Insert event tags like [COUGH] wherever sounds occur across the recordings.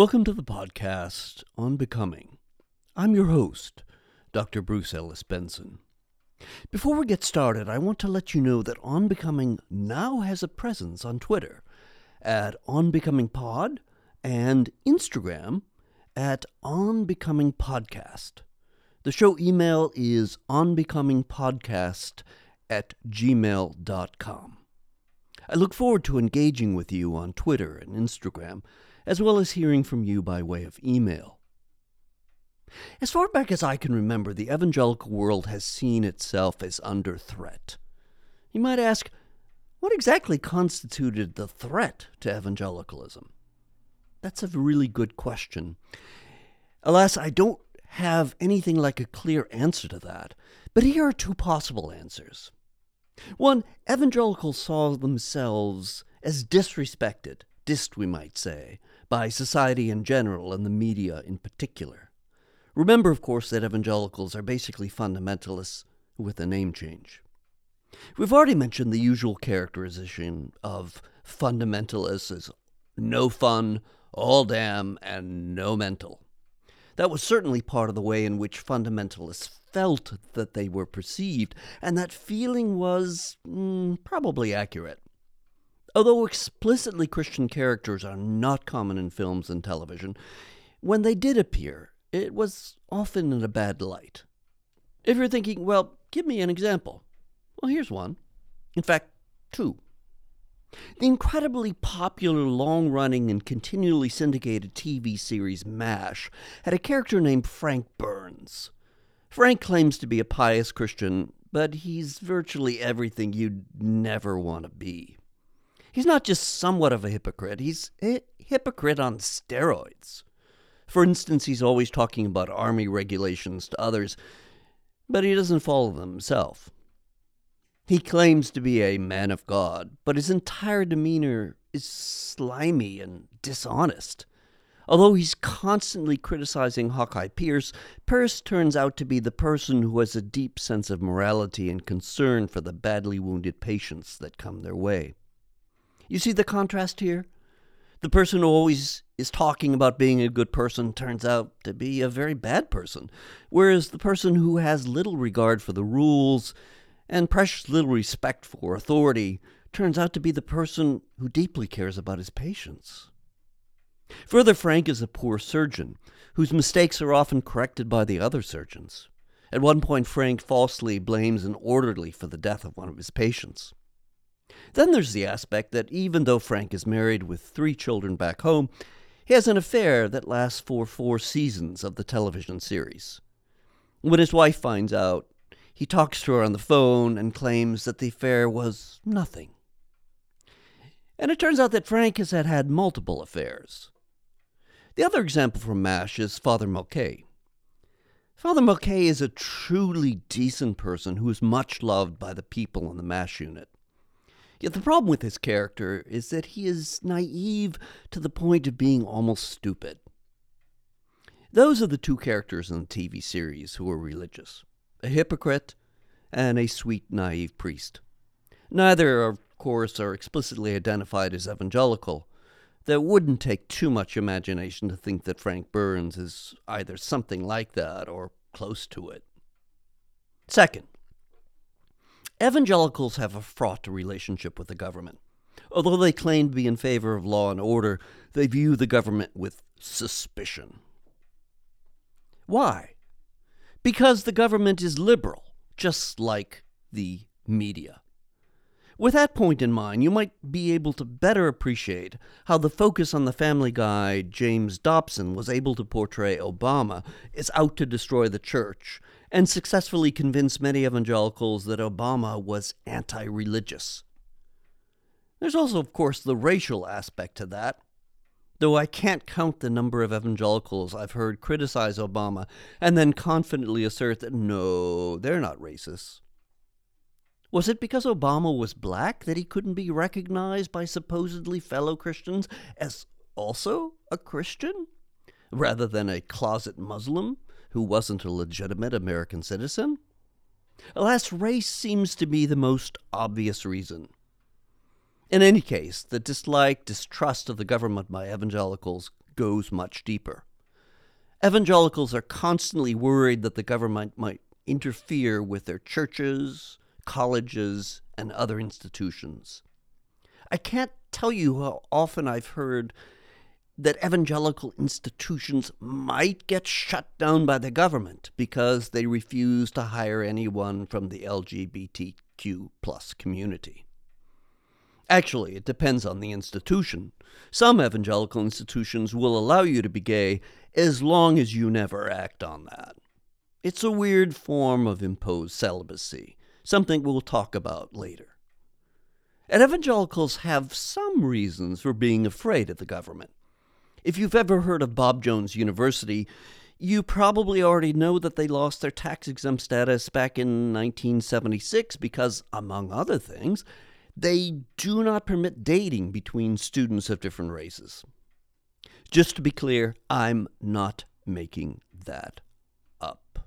Welcome to the podcast on Becoming. I'm your host, Dr. Bruce Ellis Benson. Before we get started, I want to let you know that On Becoming now has a presence on Twitter at On Becoming Pod and Instagram at On Becoming Podcast. The show email is onbecomingpodcast at gmail.com. I look forward to engaging with you on Twitter and Instagram, as well as hearing from you by way of email. As far back as I can remember, the evangelical world has seen itself as under threat. You might ask, what exactly constituted the threat to evangelicalism? That's a really good question. Alas, I don't have anything like a clear answer to that, but here are two possible answers. One, evangelicals saw themselves as disrespected, dissed, we might say, by society in general and the media in particular. Remember, of course, that evangelicals are basically fundamentalists with a name change. We've already mentioned the usual characterization of fundamentalists as no fun, all damn, and no mental. That was certainly part of the way in which fundamentalists felt that they were perceived, and that feeling was mm, probably accurate. Although explicitly Christian characters are not common in films and television, when they did appear, it was often in a bad light. If you're thinking, well, give me an example. Well, here's one. In fact, two. The incredibly popular, long running, and continually syndicated TV series MASH had a character named Frank Burns. Frank claims to be a pious Christian, but he's virtually everything you'd never want to be. He's not just somewhat of a hypocrite, he's a hypocrite on steroids. For instance, he's always talking about army regulations to others, but he doesn't follow them himself. He claims to be a man of God, but his entire demeanor is slimy and dishonest. Although he's constantly criticizing Hawkeye Pierce, Pierce turns out to be the person who has a deep sense of morality and concern for the badly wounded patients that come their way. You see the contrast here? The person who always is talking about being a good person turns out to be a very bad person, whereas the person who has little regard for the rules and precious little respect for authority turns out to be the person who deeply cares about his patients. Further, Frank is a poor surgeon whose mistakes are often corrected by the other surgeons. At one point, Frank falsely blames an orderly for the death of one of his patients. Then there's the aspect that even though Frank is married with three children back home, he has an affair that lasts for four seasons of the television series. When his wife finds out, he talks to her on the phone and claims that the affair was nothing. And it turns out that Frank has had, had multiple affairs. The other example from MASH is Father Mulcahy. Father Mulcahy is a truly decent person who is much loved by the people in the MASH unit. Yet the problem with his character is that he is naive to the point of being almost stupid. Those are the two characters in the TV series who are religious a hypocrite, and a sweet, naive priest. Neither, of course, are explicitly identified as evangelical. There wouldn't take too much imagination to think that Frank Burns is either something like that or close to it. Second, evangelicals have a fraught relationship with the government. Although they claim to be in favor of law and order, they view the government with suspicion. Why? because the government is liberal, just like the media. With that point in mind, you might be able to better appreciate how the Focus on the Family guy James Dobson was able to portray Obama is out to destroy the church and successfully convinced many evangelicals that Obama was anti religious. There's also, of course, the racial aspect to that though I can't count the number of evangelicals I've heard criticize Obama and then confidently assert that no, they're not racist. Was it because Obama was black that he couldn't be recognized by supposedly fellow Christians as also a Christian, rather than a closet Muslim who wasn't a legitimate American citizen? Alas, race seems to be the most obvious reason. In any case, the dislike, distrust of the government by evangelicals goes much deeper. Evangelicals are constantly worried that the government might interfere with their churches, colleges, and other institutions. I can't tell you how often I've heard that evangelical institutions might get shut down by the government because they refuse to hire anyone from the LGBTQ plus community. Actually, it depends on the institution. Some evangelical institutions will allow you to be gay as long as you never act on that. It's a weird form of imposed celibacy, something we'll talk about later. And evangelicals have some reasons for being afraid of the government. If you've ever heard of Bob Jones University, you probably already know that they lost their tax exempt status back in 1976 because, among other things, they do not permit dating between students of different races. Just to be clear, I'm not making that up.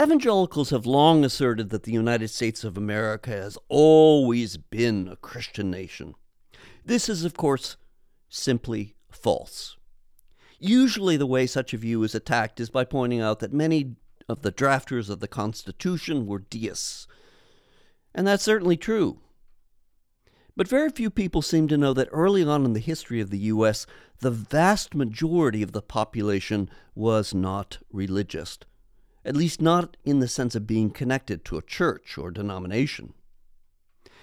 Evangelicals have long asserted that the United States of America has always been a Christian nation. This is, of course, simply false. Usually, the way such a view is attacked is by pointing out that many of the drafters of the Constitution were deists. And that's certainly true. But very few people seem to know that early on in the history of the U.S., the vast majority of the population was not religious, at least not in the sense of being connected to a church or denomination.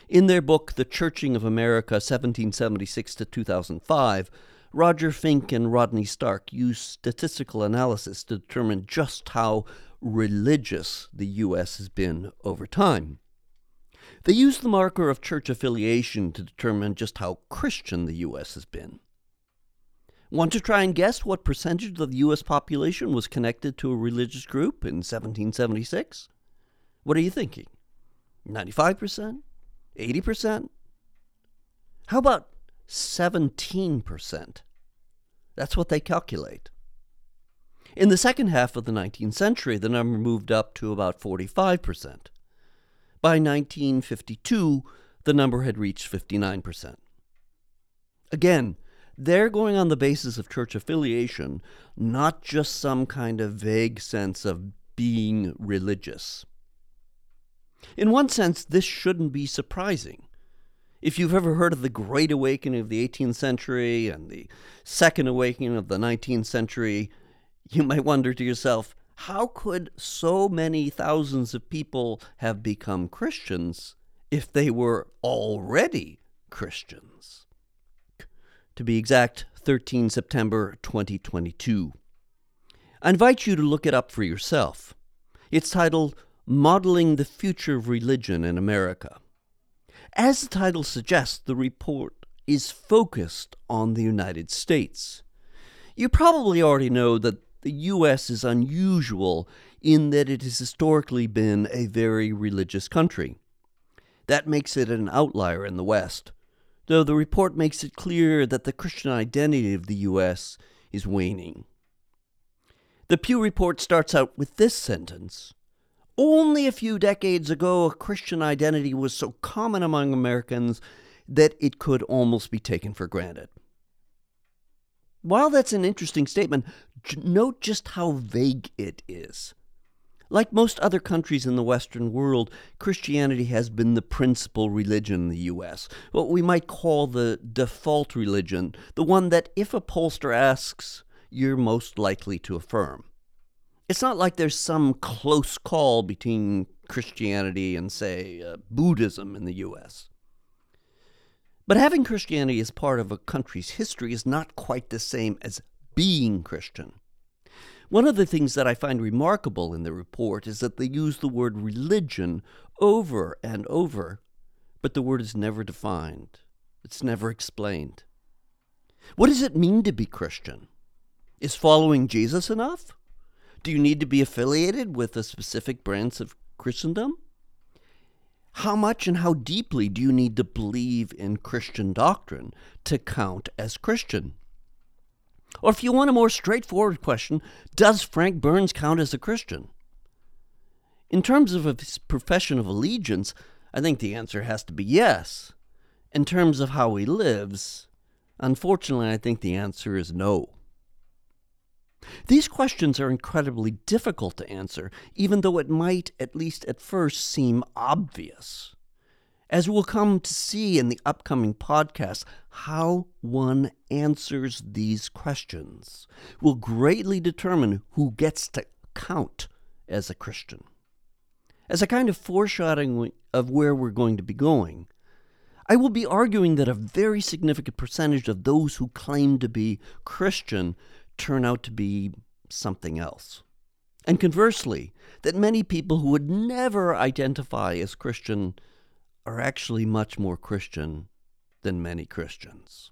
In their book, The Churching of America, 1776 to 2005, Roger Finke and Rodney Stark used statistical analysis to determine just how religious the U.S. has been over time. They used the marker of church affiliation to determine just how Christian the U.S. has been. Want to try and guess what percentage of the U.S. population was connected to a religious group in 1776? What are you thinking? 95%? 80%? How about 17%? That's what they calculate. In the second half of the 19th century, the number moved up to about 45%. By 1952, the number had reached 59%. Again, they're going on the basis of church affiliation, not just some kind of vague sense of being religious. In one sense, this shouldn't be surprising. If you've ever heard of the Great Awakening of the 18th century and the Second Awakening of the 19th century, you might wonder to yourself, how could so many thousands of people have become Christians if they were already Christians? To be exact, 13 September 2022. I invite you to look it up for yourself. It's titled Modeling the Future of Religion in America. As the title suggests, the report is focused on the United States. You probably already know that the U.S. is unusual in that it has historically been a very religious country. That makes it an outlier in the West, though the report makes it clear that the Christian identity of the U.S. is waning. The Pew Report starts out with this sentence Only a few decades ago, a Christian identity was so common among Americans that it could almost be taken for granted. While that's an interesting statement, note just how vague it is. Like most other countries in the Western world, Christianity has been the principal religion in the U.S., what we might call the default religion, the one that if a pollster asks, you're most likely to affirm. It's not like there's some close call between Christianity and, say, uh, Buddhism in the U.S. But having Christianity as part of a country's history is not quite the same as being Christian. One of the things that I find remarkable in the report is that they use the word religion over and over, but the word is never defined. It's never explained. What does it mean to be Christian? Is following Jesus enough? Do you need to be affiliated with a specific branch of Christendom? How much and how deeply do you need to believe in Christian doctrine to count as Christian? Or if you want a more straightforward question, does Frank Burns count as a Christian? In terms of his profession of allegiance, I think the answer has to be yes. In terms of how he lives, Unfortunately, I think the answer is no. These questions are incredibly difficult to answer, even though it might, at least at first, seem obvious. As we'll come to see in the upcoming podcast, how one answers these questions will greatly determine who gets to count as a Christian. As a kind of foreshadowing of where we're going to be going, I will be arguing that a very significant percentage of those who claim to be Christian turn out to be something else. And conversely, that many people who would never identify as Christian are actually much more Christian than many Christians.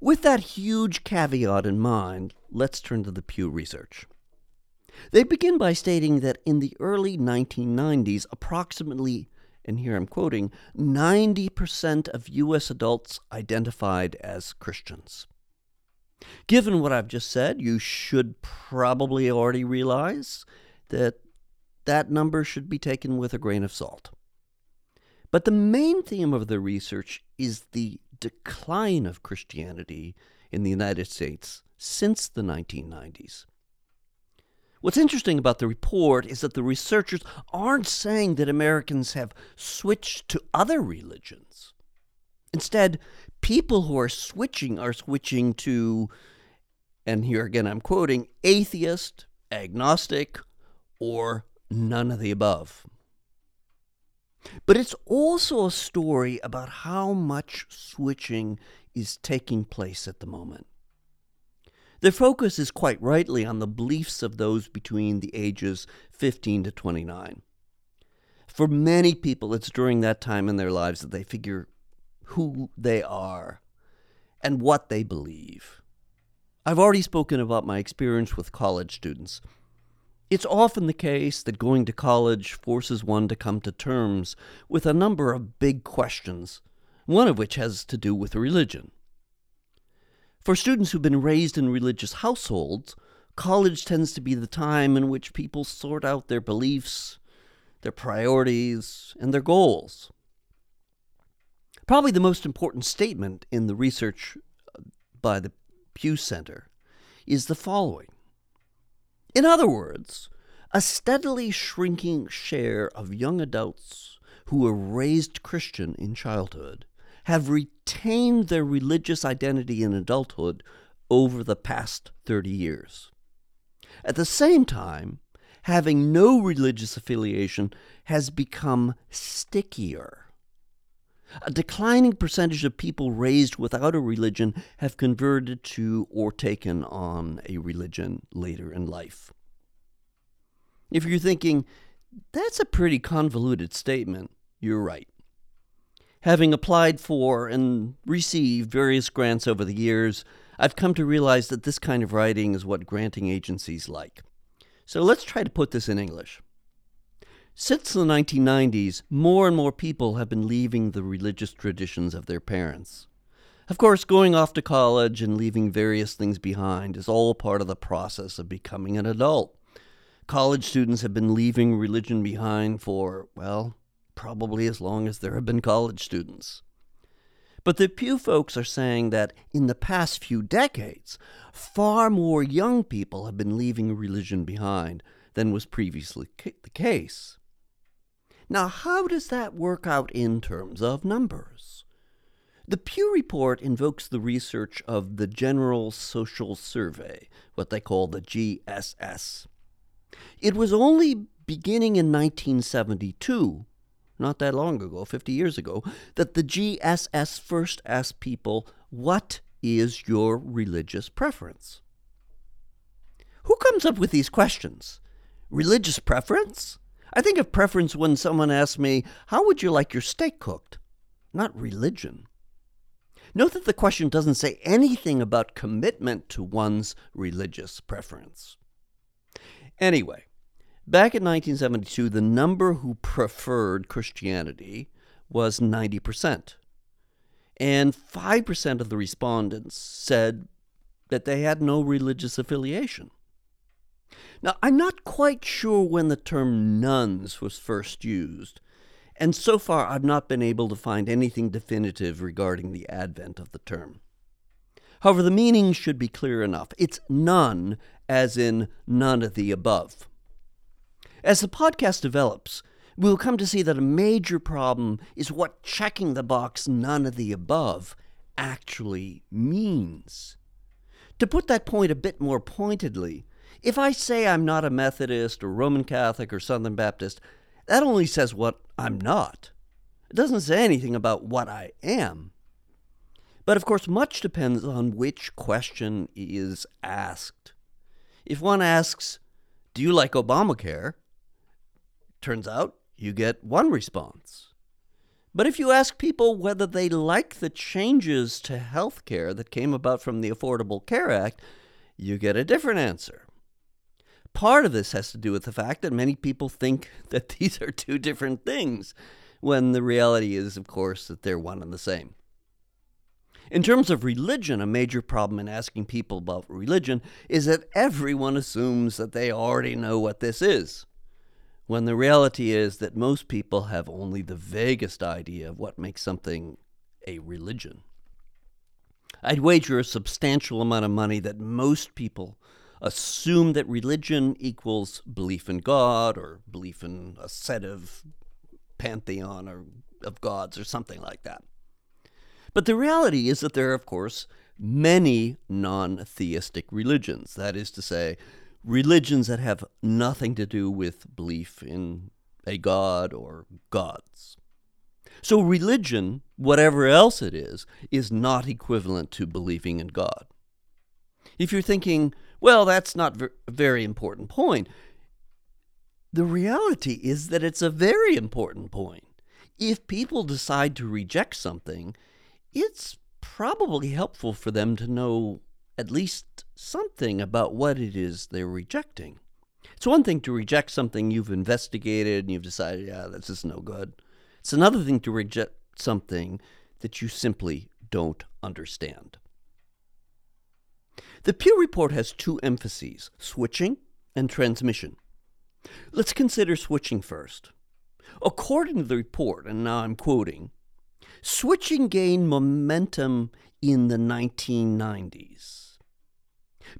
With that huge caveat in mind, let's turn to the Pew Research. They begin by stating that in the early 1990s, approximately, and here I'm quoting, 90% of U.S. adults identified as Christians. Given what I've just said, you should probably already realize that that number should be taken with a grain of salt. But the main theme of the research is the decline of Christianity in the United States since the 1990s. What's interesting about the report is that the researchers aren't saying that Americans have switched to other religions. Instead, people who are switching are switching to, and here again I'm quoting, atheist, agnostic, or none of the above. But it's also a story about how much switching is taking place at the moment. The focus is quite rightly on the beliefs of those between the ages 15 to 29. For many people, it's during that time in their lives that they figure who they are and what they believe. I've already spoken about my experience with college students. It's often the case that going to college forces one to come to terms with a number of big questions, one of which has to do with religion. For students who've been raised in religious households, college tends to be the time in which people sort out their beliefs, their priorities, and their goals. Probably the most important statement in the research uh, by the Pew Center is the following in other words, a steadily shrinking share of young adults who were raised Christian in childhood have retained their religious identity in adulthood over the past 30 years. At the same time, having no religious affiliation has become stickier. A declining percentage of people raised without a religion have converted to or taken on a religion later in life. If you're thinking, that's a pretty convoluted statement, you're right. Having applied for and received various grants over the years, I've come to realize that this kind of writing is what granting agencies like. So let's try to put this in English. Since the 1990s, more and more people have been leaving the religious traditions of their parents. Of course, going off to college and leaving various things behind is all part of the process of becoming an adult. College students have been leaving religion behind for, well, probably as long as there have been college students. But the Pew folks are saying that in the past few decades, far more young people have been leaving religion behind than was previously the case. Now, how does that work out in terms of numbers? The Pew Report invokes the research of the General Social Survey, what they call the GSS. It was only beginning in 1972, not that long ago, 50 years ago, that the GSS first asked people, What is your religious preference? Who comes up with these questions? Religious preference? I think of preference when someone asks me, How would you like your steak cooked? Not religion. Note that the question doesn't say anything about commitment to one's religious preference. Anyway, back in 1972, the number who preferred Christianity was 90%. And 5% of the respondents said that they had no religious affiliation. Now, I'm not quite sure when the term nones was first used, and so far I've not been able to find anything definitive regarding the advent of the term. However, the meaning should be clear enough. It's none, as in none of the above. As the podcast develops, we'll come to see that a major problem is what checking the box none of the above actually means. To put that point a bit more pointedly, if I say I'm not a Methodist or Roman Catholic or Southern Baptist, that only says what I'm not. It doesn't say anything about what I am. But of course, much depends on which question is asked. If one asks, Do you like Obamacare? Turns out you get one response. But if you ask people whether they like the changes to health care that came about from the Affordable Care Act, you get a different answer. Part of this has to do with the fact that many people think [LAUGHS] that these are two different things, when the reality is, of course, that they're one and the same. In terms of religion, a major problem in asking people about religion is that everyone assumes that they already know what this is, when the reality is that most people have only the vaguest idea of what makes something a religion. I'd wager a substantial amount of money that most people assume that religion equals belief in God or belief in a set of pantheon or of gods or something like that. But the reality is that there are, of course, many non theistic religions. That is to say, religions that have nothing to do with belief in a god or gods. So, religion, whatever else it is, is not equivalent to believing in God. If you're thinking, well, that's not a very important point, the reality is that it's a very important point. If people decide to reject something, it's probably helpful for them to know at least something about what it is they're rejecting. It's one thing to reject something you've investigated and you've decided, yeah, this is no good. It's another thing to reject something that you simply don't understand. The Pew Report has two emphases switching and transmission. Let's consider switching first. According to the report, and now I'm quoting, switching gained momentum in the 1990s.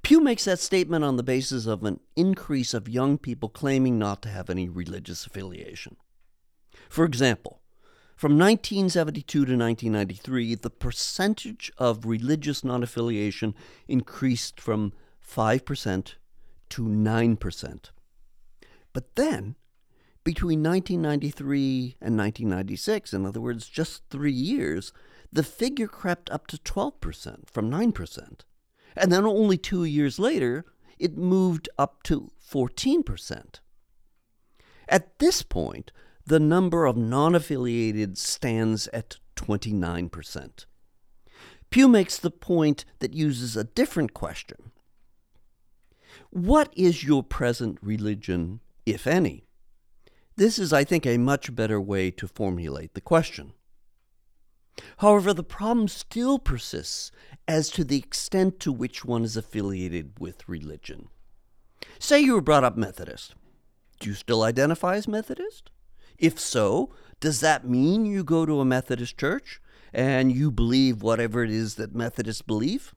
Pew makes that statement on the basis of an increase of young people claiming not to have any religious affiliation. For example, from 1972 to 1993, the percentage of religious non affiliation increased from 5% to 9%. But then, between 1993 and 1996, in other words, just three years, the figure crept up to 12% from 9%. And then only two years later, it moved up to 14%. At this point, the number of non affiliated stands at 29%. Pew makes the point that uses a different question What is your present religion, if any? This is, I think, a much better way to formulate the question. However, the problem still persists as to the extent to which one is affiliated with religion. Say you were brought up Methodist. Do you still identify as Methodist? If so, does that mean you go to a Methodist church and you believe whatever it is that Methodists believe?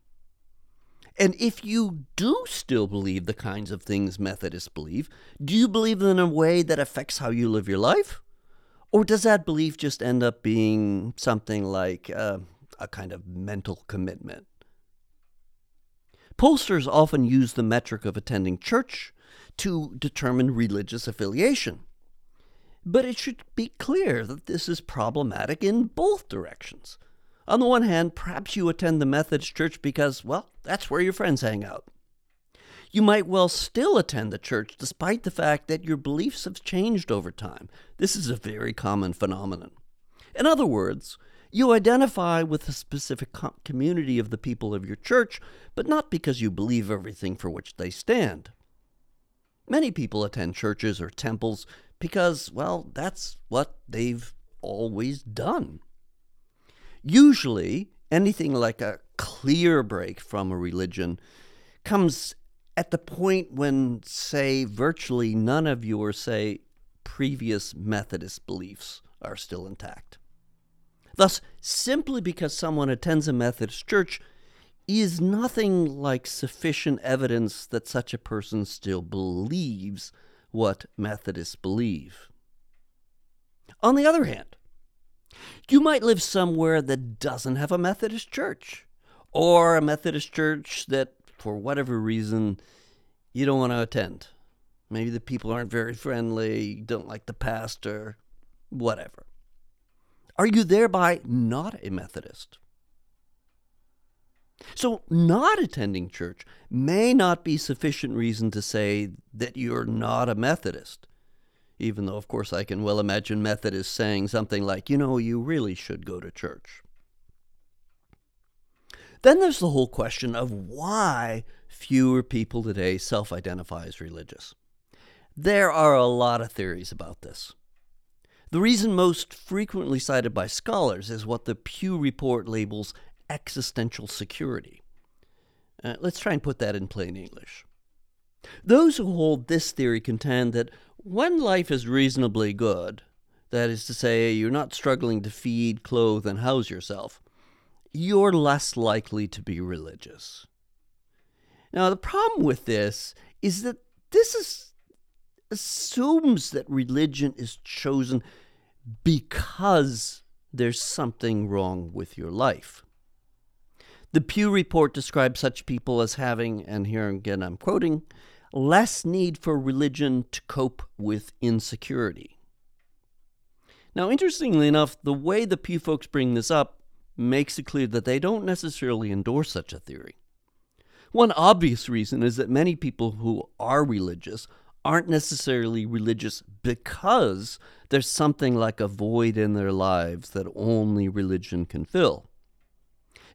And if you do still believe the kinds of things Methodists believe, do you believe them in a way that affects how you live your life? Or does that belief just end up being something like uh, a kind of mental commitment? Pollsters often use the metric of attending church to determine religious affiliation. But it should be clear that this is problematic in both directions. On the one hand, perhaps you attend the Methodist church because, well, that's where your friends hang out. You might well still attend the church despite the fact that your beliefs have changed over time. This is a very common phenomenon. In other words, you identify with a specific community of the people of your church, but not because you believe everything for which they stand. Many people attend churches or temples because, well, that's what they've always done. Usually, anything like a clear break from a religion comes at the point when, say, virtually none of your, say, previous Methodist beliefs are still intact. Thus, simply because someone attends a Methodist church is nothing like sufficient evidence that such a person still believes what Methodists believe. On the other hand, you might live somewhere that doesn't have a Methodist church, or a Methodist church that, for whatever reason, you don't want to attend. Maybe the people aren't very friendly, don't like the pastor, whatever. Are you thereby not a Methodist? So, not attending church may not be sufficient reason to say that you're not a Methodist. Even though, of course, I can well imagine Methodists saying something like, you know, you really should go to church. Then there's the whole question of why fewer people today self identify as religious. There are a lot of theories about this. The reason most frequently cited by scholars is what the Pew Report labels existential security. Uh, let's try and put that in plain English. Those who hold this theory contend that when life is reasonably good, that is to say, you're not struggling to feed, clothe, and house yourself, you're less likely to be religious. Now, the problem with this is that this is, assumes that religion is chosen because there's something wrong with your life. The Pew Report describes such people as having, and here again I'm quoting, less need for religion to cope with insecurity. Now, interestingly enough, the way the Pew folks bring this up makes it clear that they don't necessarily endorse such a theory. One obvious reason is that many people who are religious aren't necessarily religious because there's something like a void in their lives that only religion can fill.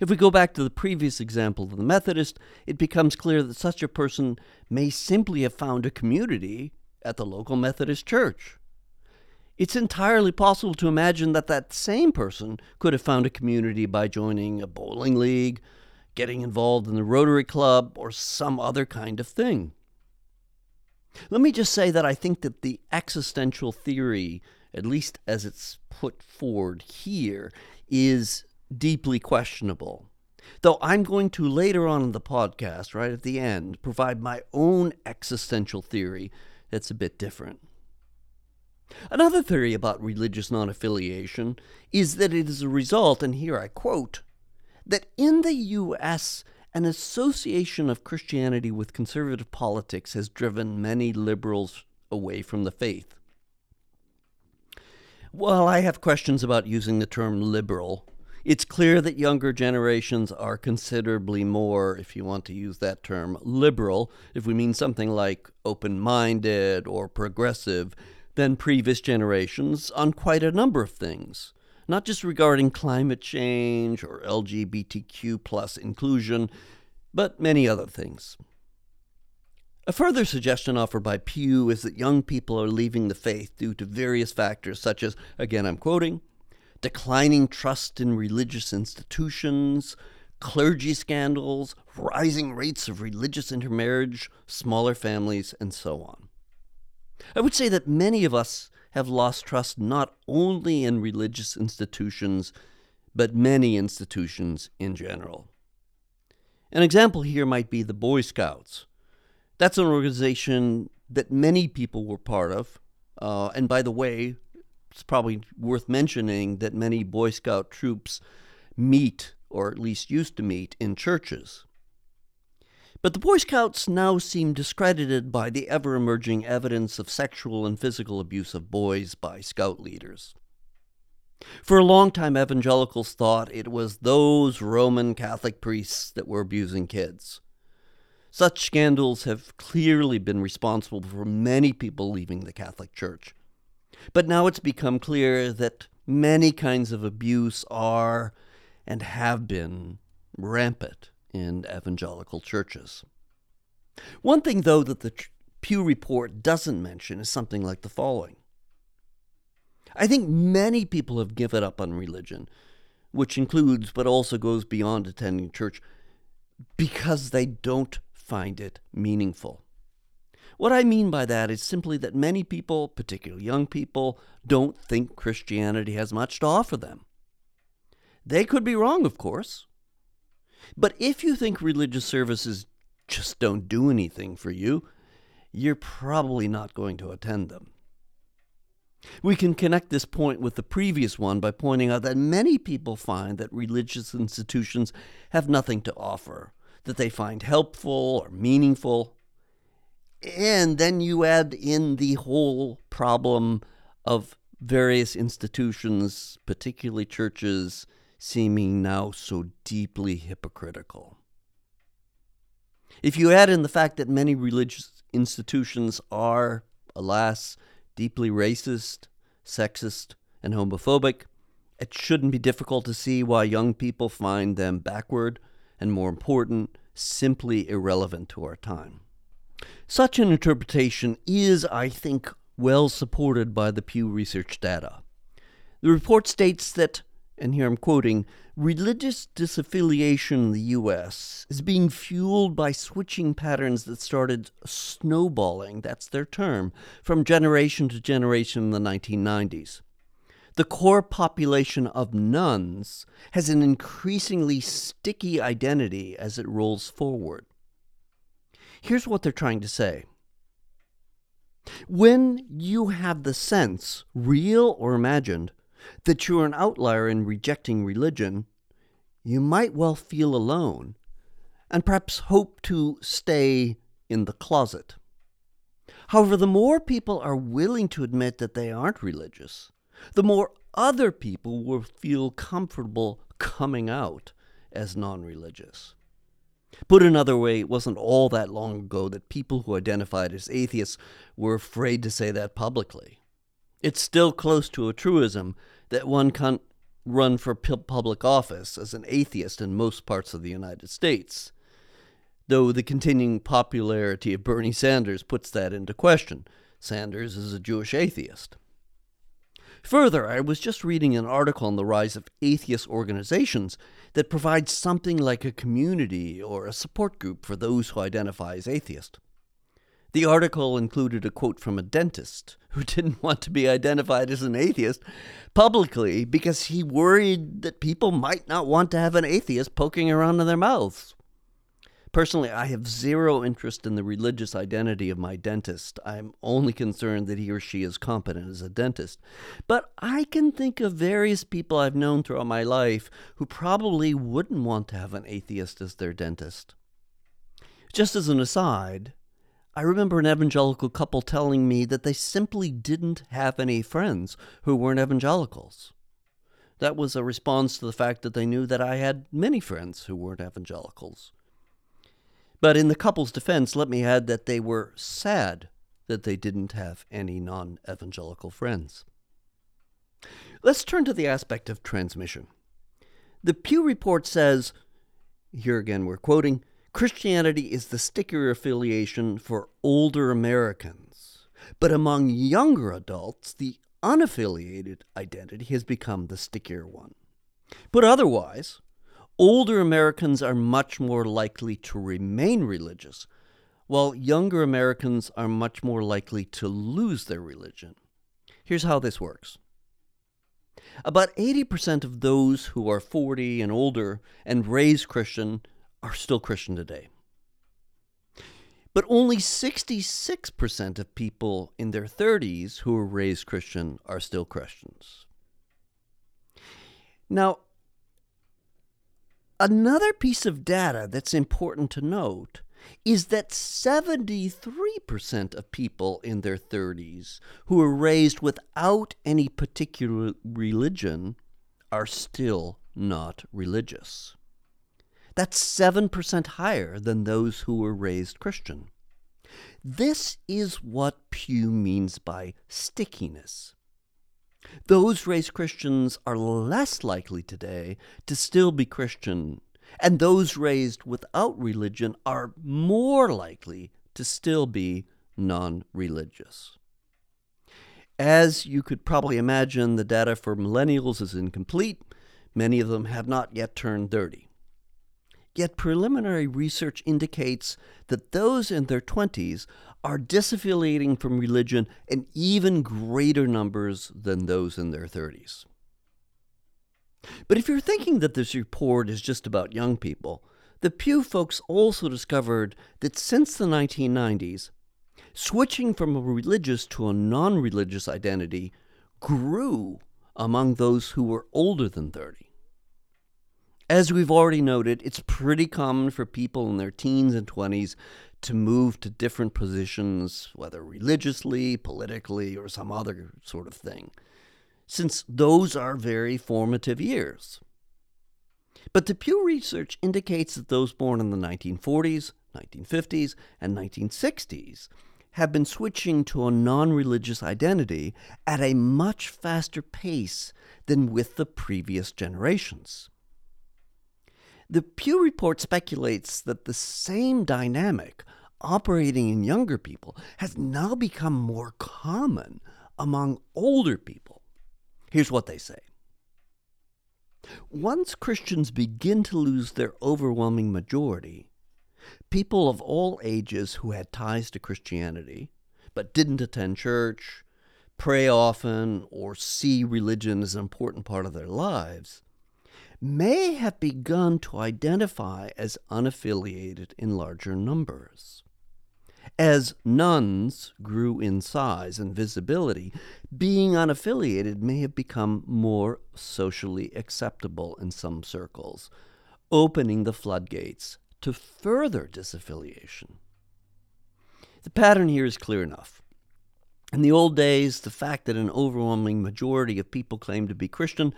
If we go back to the previous example of the Methodist, it becomes clear that such a person may simply have found a community at the local Methodist church. It's entirely possible to imagine that that same person could have found a community by joining a bowling league, getting involved in the Rotary Club, or some other kind of thing. Let me just say that I think that the existential theory, at least as it's put forward here, is deeply questionable. Though I'm going to later on in the podcast, right at the end, provide my own existential theory that's a bit different. Another theory about religious non affiliation is that it is a result, and here I quote, that in the U.S., an association of Christianity with conservative politics has driven many liberals away from the faith. Well, I have questions about using the term liberal it's clear that younger generations are considerably more, if you want to use that term, liberal, if we mean something like open minded or progressive, than previous generations on quite a number of things, not just regarding climate change or LGBTQ plus inclusion, but many other things. A further suggestion offered by Pew is that young people are leaving the faith due to various factors, such as, again, I'm quoting, declining trust in religious institutions, clergy scandals, rising rates of religious intermarriage, smaller families, and so on. I would say that many of us have lost trust not only in religious institutions, but many institutions in general. An example here might be the Boy Scouts. That's an organization that many people were part of. Uh, and by the way, it's probably worth mentioning that many Boy Scout troops meet, or at least used to meet, in churches. But the Boy Scouts now seem discredited by the ever emerging evidence of sexual and physical abuse of boys by Scout leaders. For a long time, evangelicals thought it was those Roman Catholic priests that were abusing kids. Such scandals have clearly been responsible for many people leaving the Catholic Church, but now it's become clear that many kinds of abuse are and have been rampant in evangelical churches. One thing, though, that the Pew Report doesn't mention is something like the following I think many people have given up on religion, which includes but also goes beyond attending church, because they don't find it meaningful. What I mean by that is simply that many people, particularly young people, don't think Christianity has much to offer them. They could be wrong, of course. But if you think religious services just don't do anything for you, you're probably not going to attend them. We can connect this point with the previous one by pointing out that many people find that religious institutions have nothing to offer, that they find helpful or meaningful. And then you add in the whole problem of various institutions, particularly churches, seeming now so deeply hypocritical. If you add in the fact that many religious institutions are, alas, deeply racist, sexist, and homophobic, it shouldn't be difficult to see why young people find them backward and, more important, simply irrelevant to our time. Such an interpretation is, I think, well supported by the Pew Research data. The report states that and here I'm quoting, religious disaffiliation in the U.S. is being fueled by switching patterns that started snowballing, that's their term, from generation to generation in the 1990s. The core population of nones has an increasingly sticky identity as it rolls forward. Here's what they're trying to say. When you have the sense, real or imagined, that you're an outlier in rejecting religion, you might well feel alone and perhaps hope to stay in the closet. However, the more people are willing to admit that they aren't religious, the more other people will feel comfortable coming out as non religious. Put another way, it wasn't all that long ago that people who identified as atheists were afraid to say that publicly. It's still close to a truism that one can't run for public office as an atheist in most parts of the United States, though the continuing popularity of Bernie Sanders puts that into question. Sanders is a Jewish atheist. Further, I was just reading an article on the rise of atheist organizations that provide something like a community or a support group for those who identify as atheist. The article included a quote from a dentist who [LAUGHS] didn't want to be identified as an atheist publicly because he worried that people might not want to have an atheist poking around in their mouths. Personally, I have zero interest in the religious identity of my dentist. I'm only concerned that he or she is competent as a dentist. But I can think of various people I've known throughout my life who probably wouldn't want to have an atheist as their dentist. Just as an aside, I remember an evangelical couple telling me that they simply didn't have any friends who weren't evangelicals. That was a response to the fact that they knew that I had many friends who weren't evangelicals. But in the couple's defense, let me add that they were sad that they didn't have any non evangelical friends. Let's turn to the aspect of transmission. The Pew Report says, here again we're quoting, Christianity is the stickier affiliation for older Americans. But among younger adults, the unaffiliated identity has become the stickier one. Put otherwise, older Americans are much more likely to remain religious, while younger Americans are much more likely to lose their religion. Here's how this works. About 80% of those who are 40 and older and raised Christian are still Christian today. But only 66% of people in their 30s who were raised Christian are still Christians. Now, another piece of data that's important to note is that 73% of people in their 30s who were raised without any particular religion are still not religious. That's 7% higher than those who were raised Christian. This is what Pew means by stickiness. Those raised Christians are less likely today to still be Christian, and those raised without religion are more likely to still be non religious. As you could probably imagine, the data for millennials is incomplete. Many of them have not yet turned 30. Yet preliminary research indicates that those in their 20s are disaffiliating from religion in even greater numbers than those in their 30s. But if you're thinking that this report is just about young people, the Pew folks also discovered that since the 1990s, switching from a religious to a non religious identity grew among those who were older than 30. As we've already noted, it's pretty common for people in their teens and 20s to move to different positions, whether religiously, politically, or some other sort of thing, since those are very formative years. But the Pew research indicates that those born in the 1940s, 1950s, and 1960s have been switching to a non religious identity at a much faster pace than with the previous generations. The Pew Report speculates that the same dynamic operating in younger people has now become more common among older people. Here's what they say Once Christians begin to lose their overwhelming majority, people of all ages who had ties to Christianity but didn't attend church, pray often, or see religion as an important part of their lives may have begun to identify as unaffiliated in larger numbers. As nones grew in size and visibility, being unaffiliated may have become more socially acceptable in some circles, opening the floodgates to further disaffiliation. The pattern here is clear enough. In the old days, the fact that an overwhelming majority of people claimed to be Christian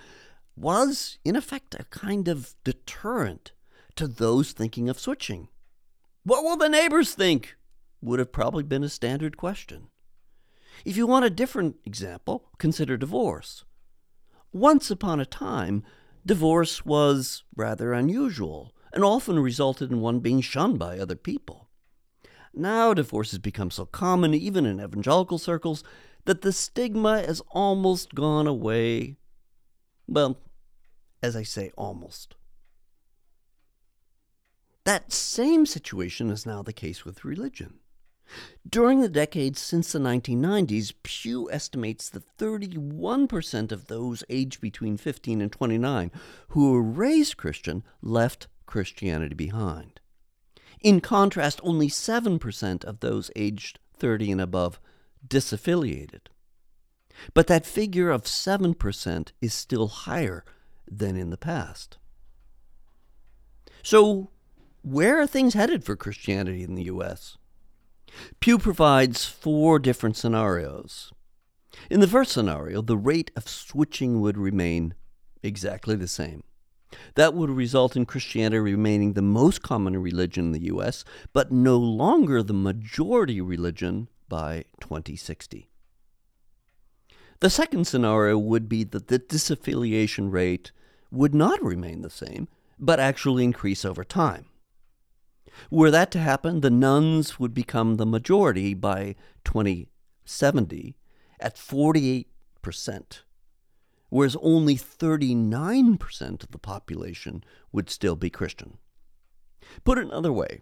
was, in effect, a kind of deterrent to those thinking of switching. What will the neighbors think? would have probably been a standard question. If you want a different example, consider divorce. Once upon a time, divorce was rather unusual and often resulted in one being shunned by other people. Now, divorce has become so common, even in evangelical circles, that the stigma has almost gone away. Well, as I say, almost. That same situation is now the case with religion. During the decades since the 1990s, Pew estimates that 31% of those aged between 15 and 29 who were raised Christian left Christianity behind. In contrast, only 7% of those aged 30 and above disaffiliated. But that figure of 7% is still higher than in the past. So, where are things headed for Christianity in the U.S.? Pew provides four different scenarios. In the first scenario, the rate of switching would remain exactly the same. That would result in Christianity remaining the most common religion in the U.S., but no longer the majority religion by 2060. The second scenario would be that the disaffiliation rate would not remain the same, but actually increase over time. Were that to happen, the nones would become the majority by 2070 at 48%, whereas only 39% of the population would still be Christian. Put another way,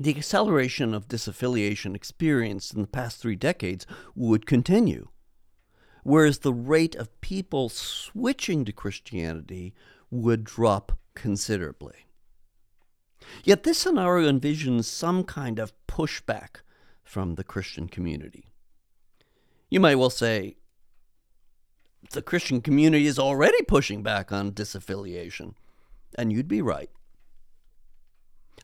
the acceleration of disaffiliation experienced in the past three decades would continue whereas the rate of people switching to Christianity would drop considerably. Yet this scenario envisions some kind of pushback from the Christian community. You might well say, the Christian community is already pushing back on disaffiliation. And you'd be right.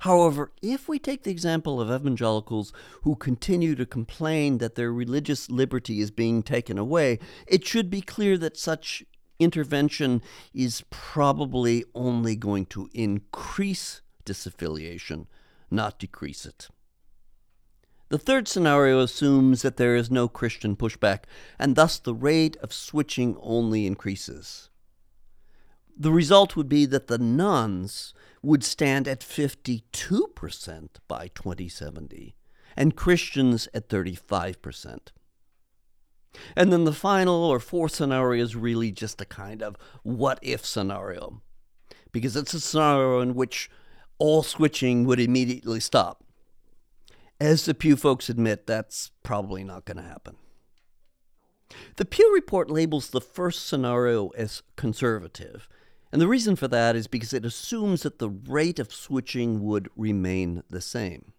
However, if we take the example of evangelicals who continue to complain that their religious liberty is being taken away, it should be clear that such intervention is probably only going to increase disaffiliation, not decrease it. The third scenario assumes that there is no Christian pushback, and thus the rate of switching only increases. The result would be that the nones would stand at 52% by 2070, and Christians at 35%. And then the final or fourth scenario is really just a kind of what if scenario, because it's a scenario in which all switching would immediately stop. As the Pew folks admit, that's probably not going to happen. The Pew report labels the first scenario as conservative, and the reason for that is because it assumes that the rate of switching would remain the same.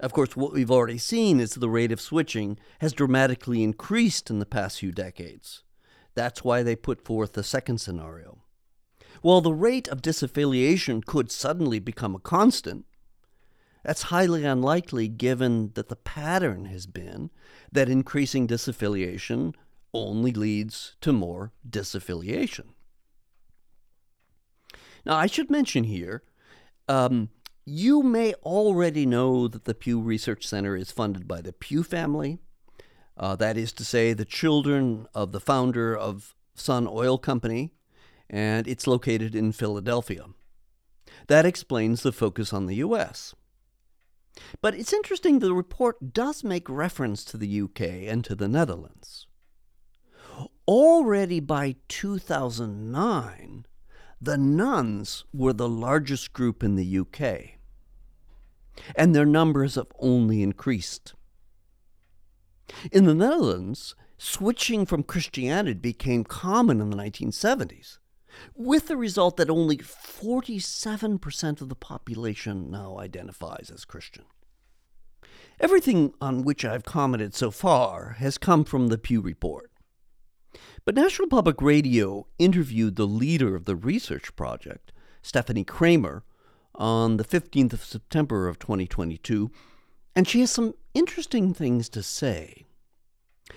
Of course, what we've already seen is the rate of switching has dramatically increased in the past few decades. That's why they put forth the second scenario. While the rate of disaffiliation could suddenly become a constant, that's highly unlikely given that the pattern has been that increasing disaffiliation only leads to more disaffiliation. Now, I should mention here um, you may already know that the Pew Research Center is funded by the Pew family. Uh, that is to say, the children of the founder of Sun Oil Company, and it's located in Philadelphia. That explains the focus on the U.S. But it's interesting the report does make reference to the UK and to the Netherlands. Already by 2009, the nones were the largest group in the UK, and their numbers have only increased. In the Netherlands, switching from Christianity became common in the 1970s, with the result that only 47% of the population now identifies as Christian. Everything on which I've commented so far has come from the Pew Report. But National Public Radio interviewed the leader of the research project, Stephanie Kramer, on the 15th of September of 2022, and she has some interesting things to say.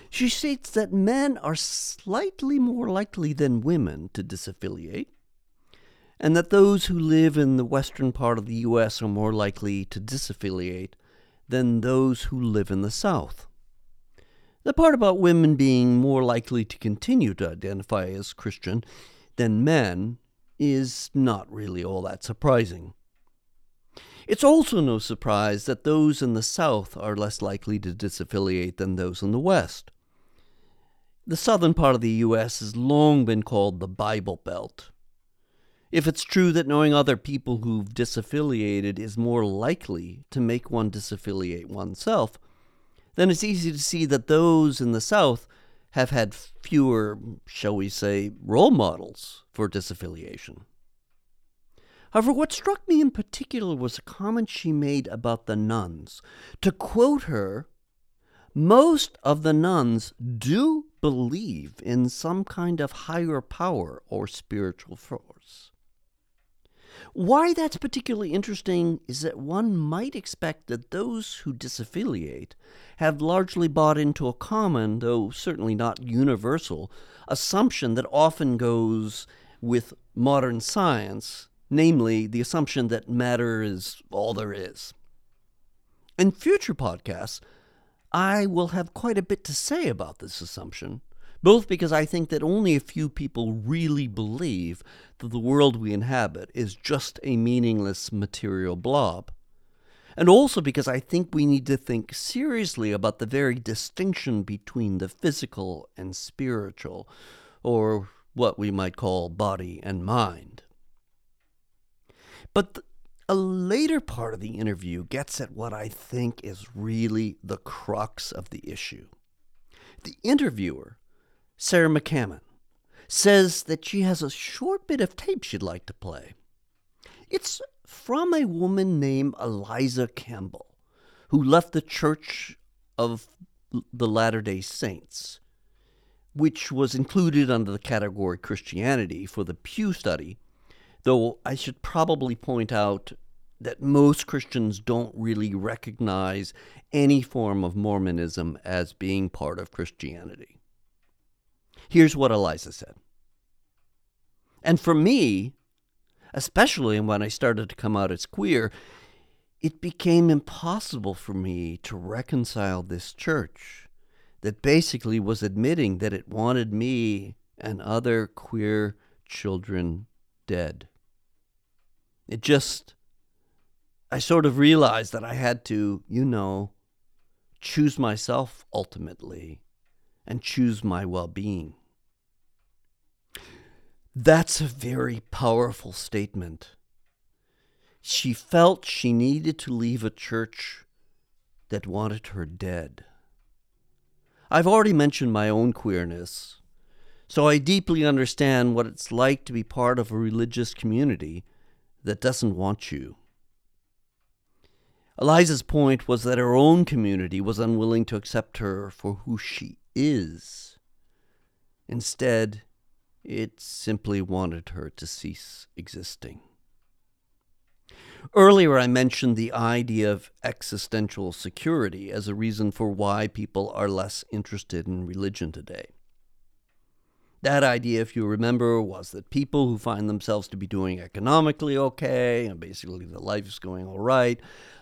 She states that men are slightly more likely than women to disaffiliate, and that those who live in the western part of the U.S. are more likely to disaffiliate than those who live in the South. The part about women being more likely to continue to identify as Christian than men is not really all that surprising. It's also no surprise that those in the South are less likely to disaffiliate than those in the West. The southern part of the U.S. has long been called the Bible Belt. If it's true that knowing other people who've disaffiliated is more likely to make one disaffiliate oneself, then it's easy to see that those in the South have had fewer, shall we say, role models for disaffiliation. However, what struck me in particular was a comment she made about the nones. To quote her, most of the nones do believe in some kind of higher power or spiritual force. Why that's particularly interesting is that one might expect that those who disaffiliate have largely bought into a common, though certainly not universal, assumption that often goes with modern science, namely the assumption that matter is all there is. In future podcasts, I will have quite a bit to say about this assumption, both because I think that only a few people really believe that the world we inhabit is just a meaningless material blob, and also because I think we need to think seriously about the very distinction between the physical and spiritual, or what we might call body and mind. But th- a later part of the interview gets at what I think is really the crux of the issue. The interviewer Sarah McCammon, says that she has a short bit of tape she'd like to play. It's from a woman named Eliza Campbell, who left the Church of the Latter day Saints, which was included under the category Christianity for the Pew study, though I should probably point out that most Christians don't really recognize any form of Mormonism as being part of Christianity. Here's what Eliza said. And for me, especially when I started to come out as queer, it became impossible for me to reconcile this church that basically was admitting that it wanted me and other queer children dead. It just, I sort of realized that I had to, you know, choose myself ultimately and choose my well being. That's a very powerful statement. She felt she needed to leave a church that wanted her dead. I've already mentioned my own queerness, so I deeply understand what it's like to be part of a religious community that doesn't want you. Eliza's point was that her own community was unwilling to accept her for who she is. Instead, it simply wanted her to cease existing. Earlier, I mentioned the idea of existential security as a reason for why people are less interested in religion today. That idea, if you remember, was that people who find themselves to be doing economically okay and basically the life is going all right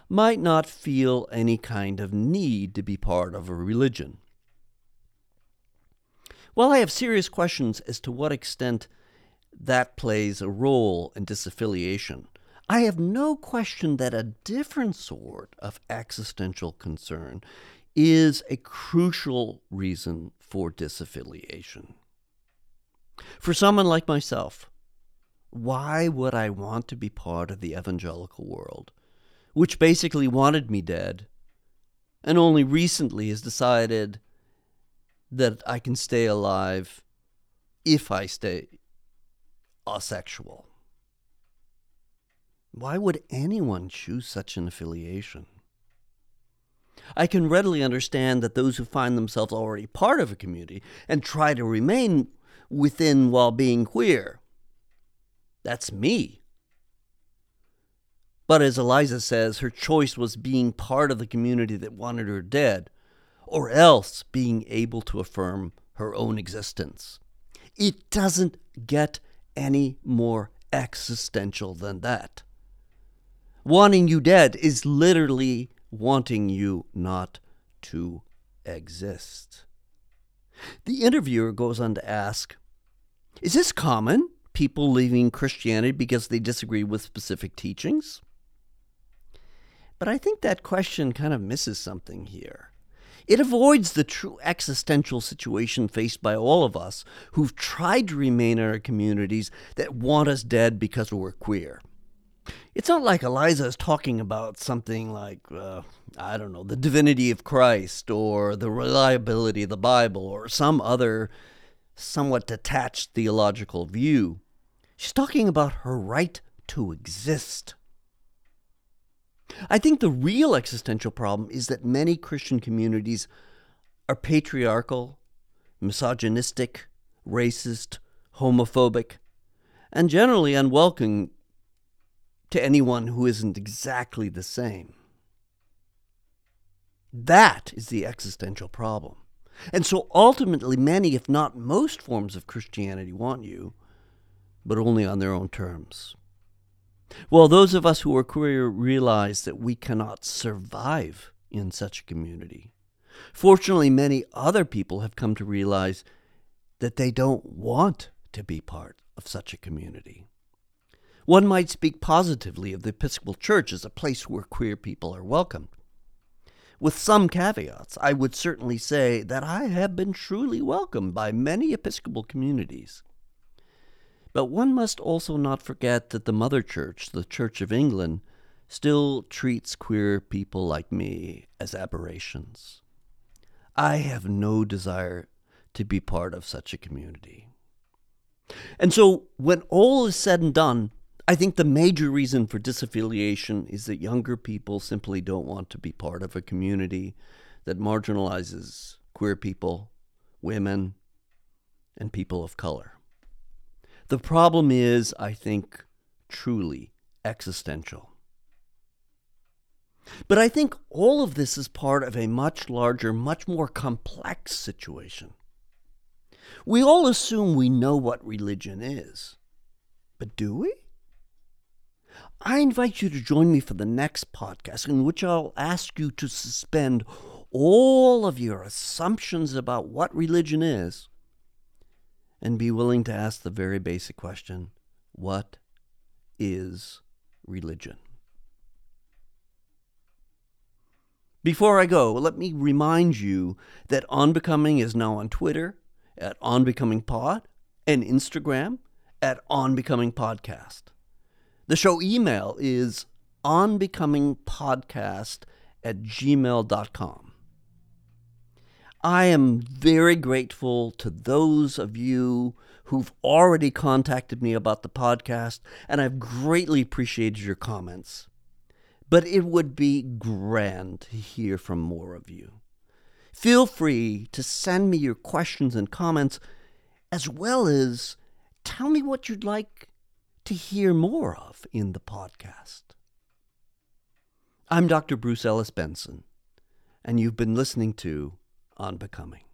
might not feel any kind of need to be part of a religion. Well, I have serious questions as to what extent that plays a role in disaffiliation. I have no question that a different sort of existential concern is a crucial reason for disaffiliation. For someone like myself, why would I want to be part of the evangelical world, which basically wanted me dead, and only recently has decided that I can stay alive if I stay asexual? Why would anyone choose such an affiliation? I can readily understand that those who find themselves already part of a community and try to remain within while being queer. That's me. But as Eliza says, her choice was being part of the community that wanted her dead, or else being able to affirm her own existence. It doesn't get any more existential than that. Wanting you dead is literally wanting you not to exist. The interviewer goes on to ask Is this common? People leaving Christianity because they disagree with specific teachings? But I think that question kind of misses something here. It avoids the true existential situation faced by all of us who've tried to remain in our communities that want us dead because we're queer. It's not like Eliza is talking about something like, uh, I don't know, the divinity of Christ or the reliability of the Bible or some other somewhat detached theological view. She's talking about her right to exist. I think the real existential problem is that many Christian communities are patriarchal, misogynistic, racist, homophobic, and generally unwelcoming to anyone who isn't exactly the same. That is the existential problem. And so ultimately, many, if not most, forms of Christianity want you, but only on their own terms. Well, those of us who are queer realize that we cannot survive in such a community. Fortunately, many other people have come to realize that they don't want to be part of such a community. One might speak positively of the Episcopal Church as a place where queer people are welcomed. With some caveats, I would certainly say that I have been truly welcomed by many Episcopal communities. But one must also not forget that the Mother Church, the Church of England, still treats queer people like me as aberrations. I have no desire to be part of such a community. And so, when all is said and done, I think the major reason for disaffiliation is that younger people simply don't want to be part of a community that marginalizes queer people, women, and people of color. The problem is, I think, truly existential. But I think all of this is part of a much larger, much more complex situation. We all assume we know what religion is. But do we? I invite you to join me for the next podcast, in which I'll ask you to suspend all of your assumptions about what religion is and be willing to ask the very basic question what is religion? Before I go, let me remind you that On Becoming is now on Twitter at On Becoming Pod and Instagram at On Becoming Podcast. The show email is onbecomingpodcast at gmail.com. I am very grateful to those of you who've already contacted me about the podcast, and I've greatly appreciated your comments. But it would be grand to hear from more of you. Feel free to send me your questions and comments, as well as tell me what you'd like to hear more of in the podcast. I'm Dr. Bruce Ellis Benson, and you've been listening to On Becoming.